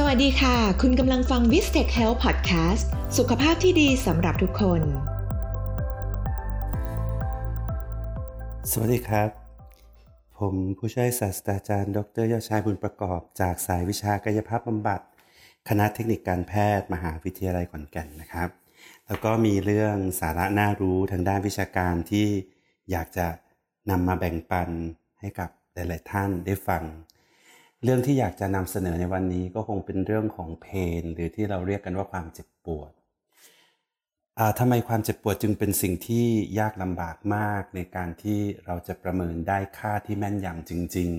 สวัสดีค่ะ คุณกำลังฟัง v i s t e c h Health Podcast สุขภาพที่ดีสำหรับทุกคน สวัสดีครับ ผมผู้ช่วยศาสตราจารย์ ดรยอดชายบุญประกอบจากสายวิชากายภาพบำบัด คณะเทคนิคการแพทย์มหาวิทยาลัยขอนแก่นนะครับ แล้วก็มีเรื่องสาระน่ารู้ทางด้านวิชาการที่อยากจะนำมาแบ่งปันให้กับหลาย ๆ ท่านได้ฟัง เรื่องที่อยากจะนำเสนอในวันนี้ก็คงเป็นเรื่องของเพนหรือที่เราเรียกกันว่าความเจ็บปวดทำไมความเจ็บปวดจึงเป็นสิ่งที่ยากลำบากมากในการที่เราจะประเมินได้ค่าที่แม่นยำจริง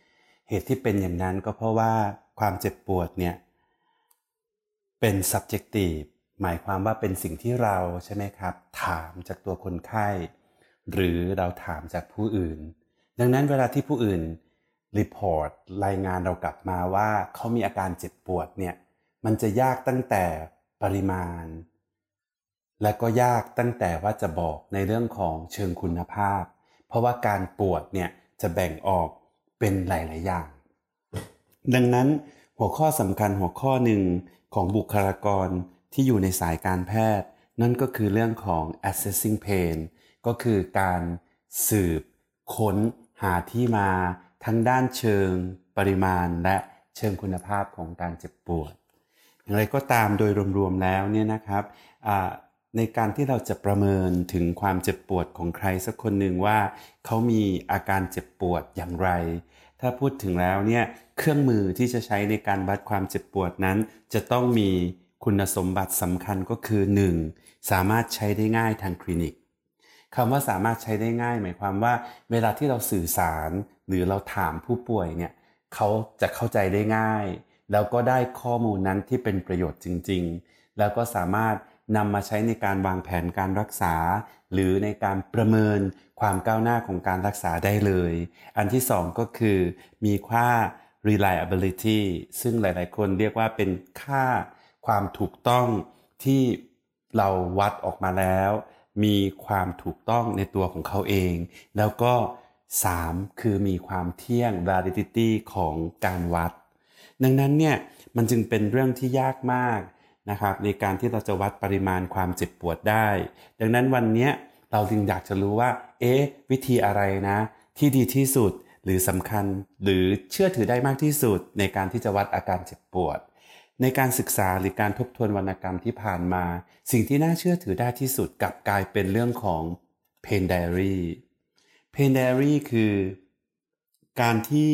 ๆ เหตุที่เป็นอย่างนั้นก็เพราะว่าความเจ็บปวดเนี่ยเป็น subjective หมายความว่าเป็นสิ่งที่เราใช่ไหมครับ ถามจากตัวคนไข้ หรือเราถามจากผู้อื่น ดังนั้นเวลาที่ผู้อื่น รีพอร์ตรายงานเรากลับมาว่าเขามีอาการเจ็บปวดเนี่ยมันจะยากตั้งแต่ปริมาณ และก็ยากตั้งแต่ว่าจะบอกในเรื่องของเชิงคุณภาพ เพราะว่าการปวดเนี่ยจะแบ่งออกเป็นหลาย ๆ อย่าง ดังนั้นหัวข้อสำคัญหัวข้อหนึ่งของบุคลากรที่อยู่ในสายการแพทย์ นั่นก็คือเรื่องของ assessing pain ก็คือการสืบค้นหาที่มา ทั้งด้านเชิงปริมาณและเชิงคุณภาพของการเจ็บปวด อย่างไรก็ตามโดยรวมๆแล้วเนี่ยนะครับในการที่เราจะประเมินถึงความเจ็บปวดของใครสักคนหนึ่งว่าเขามีอาการเจ็บปวดอย่างไร ถ้าพูดถึงแล้วเนี่ยเครื่องมือที่จะใช้ในการวัดความเจ็บปวดนั้น จะต้องมีคุณสมบัติสำคัญก็คือ 1. สามารถใช้ได้ง่ายทางคลินิก คำว่าสามารถใช้ได้ง่าย หมายความว่า เวลาที่เราสื่อสาร หรือเราถามผู้ป่วยเนี่ยเขาจะเข้าใจได้ง่าย แล้วก็ได้ข้อมูลนั้นที่เป็นประโยชน์จริง ๆ แล้วก็สามารถนำมาใช้ในการวางแผนการรักษา หรือในการประเมินความก้าวหน้าของการรักษาได้เลย อันที่สองก็คือมีค่า reliability ซึ่งหลายๆ คนเรียกว่าเป็นค่าความถูกต้องที่เราวัดออกมาแล้ว มีความถูกต้องในตัวของเขาเอง แล้วก็ 3. คือมีความเที่ยง validity ของการวัด ดังนั้นเนี่ยมันจึงเป็นเรื่องที่ยากมากนะครับในการที่เราจะวัดปริมาณความเจ็บปวดได้ ดังนั้นวันนี้เราจึงอยากจะรู้ว่า เอ๊ะ วิธีอะไรนะ ที่ดีที่สุดหรือสำคัญหรือเชื่อถือได้มากที่สุดในการที่จะวัดอาการเจ็บปวด ในการศึกษาหรือการทบทวนวรรณกรรมที่ผ่านมา สิ่งที่น่าเชื่อถือได้ที่สุดกับกลายเป็นเรื่องของ pain diary pain diary คือการที่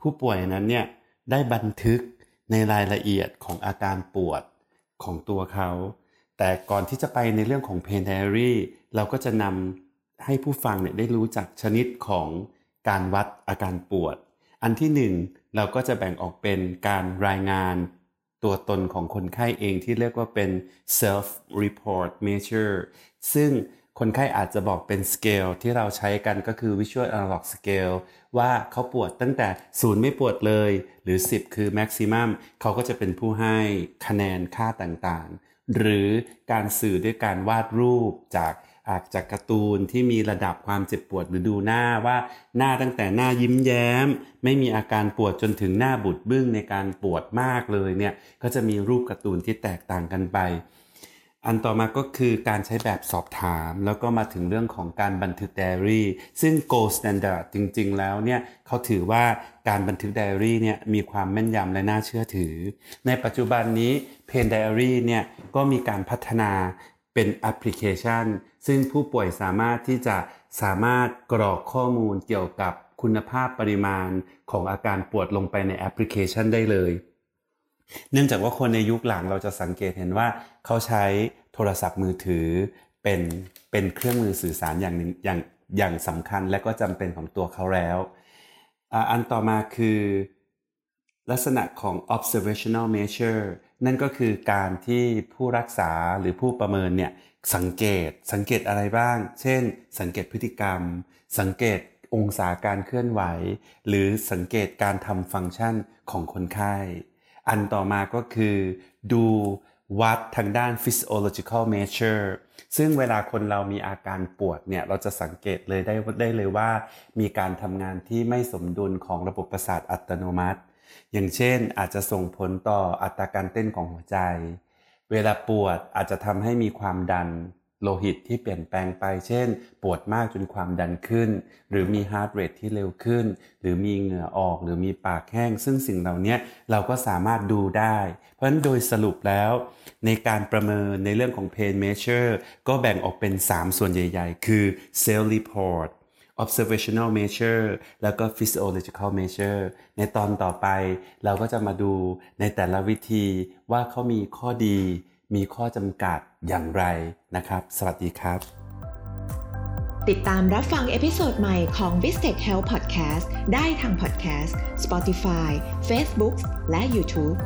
ผู้ป่วยนั้นเนี่ยได้บันทึกในรายละเอียดของอาการปวดของตัวเขา แต่ก่อนที่จะไปในเรื่องของ pain diary เราก็จะนำให้ผู้ฟังเนี่ยได้รู้จักชนิดของการวัดอาการปวด อันที่หนึ่งเราก็จะแบ่งออกเป็นการรายงาน ตัวตนของคนไข้เองที่เรียกว่าเป็น self report measure ซึ่งคนไข้อาจจะบอกเป็นสเกลที่เราใช้กันก็คือ visual analog scale ว่าเขาปวดตั้งแต่ศูนย์ไม่ปวดเลย หรือ 10 คือ maximum เขาก็จะเป็นผู้ให้คะแนนค่าต่างๆ หรือการสื่อด้วยการวาดรูปจาก อาจจากการ์ตูนที่มีระดับความเจ็บปวดหรือดูหน้าว่าหน้าตั้งแต่หน้ายิ้มแย้ม ไม่มีอาการปวดจนถึงหน้าบุดบึ้งในการปวดมากเลยเนี่ยก็จะมีรูปการ์ตูนที่แตกต่างกันไป อันต่อมาก็คือการใช้แบบสอบถาม แล้วก็มาถึงเรื่องของการบันทึกไดอารี่ซึ่ง gold standard จริง ๆ แล้วเนี่ยเขาถือว่าการบันทึกไดอารี่เนี่ยมีความแม่นยำและน่าเชื่อถือ ในปัจจุบันนี้ Pain Diary เนี่ยก็มีการพัฒนา เป็นแอปพลิเคชัน ซึ่งผู้ป่วยสามารถที่จะสามารถกรอกข้อมูลเกี่ยวกับคุณภาพปริมาณของอาการปวดลงไปในแอปพลิเคชันได้เลย เนื่องจากว่าคนในยุคหลังเราจะสังเกตเห็นว่า เขาใช้โทรศัพท์มือถือเป็นเป็นเครื่องมือสื่อสารอย่างอย่างอย่างสำคัญและก็จำเป็นของตัวเขาแล้วอันต่อมาคือ ลักษณะของ observational measure นั่นก็คือการที่ผู้รักษาหรือผู้ประเมินเนี่ยสังเกตสังเกตอะไรบ้าง เช่น สังเกตพฤติกรรม สังเกตองศาการเคลื่อนไหว หรือสังเกตการทำฟังก์ชันของคนไข้ อันต่อมาก็คือ ดูวัดทางด้าน physiological measure ซึ่งเวลาคนเรามีอาการปวดเนี่ย เราจะสังเกตเลยได้ได้เลยว่า มีการทำงานที่ไม่สมดุลของระบบประสาทอัตโนมัติ อย่างเช่นอาจจะส่งผลต่ออัตราการเต้นของหัวใจ เวลาปวดอาจจะทำให้มีความดันโลหิตที่เปลี่ยนแปลงไป เช่น ปวดมากจนความดันขึ้น หรือมี heart rate ที่เร็วขึ้น หรือมีเหงื่อออก หรือมีปากแห้ง ซึ่งสิ่งเหล่านี้เราก็สามารถดูได้ เพราะฉะนั้นโดยสรุปแล้ว ในการประเมินในเรื่องของ pain measure ก็แบ่งออกเป็น 3 ส่วนใหญ่ ๆ คือ self report observational measure แล้วก็ physiological measure ในตอนต่อไปเราก็จะมาดูในแต่ละวิธีว่าเขามีข้อดี มีข้อจำกัดอย่างไรนะครับ สวัสดีครับ ติดตามรับฟังเอพิโซดใหม่ของ v i s t e c h Health Podcast ได้ทาง Podcast Spotify Facebook และ YouTube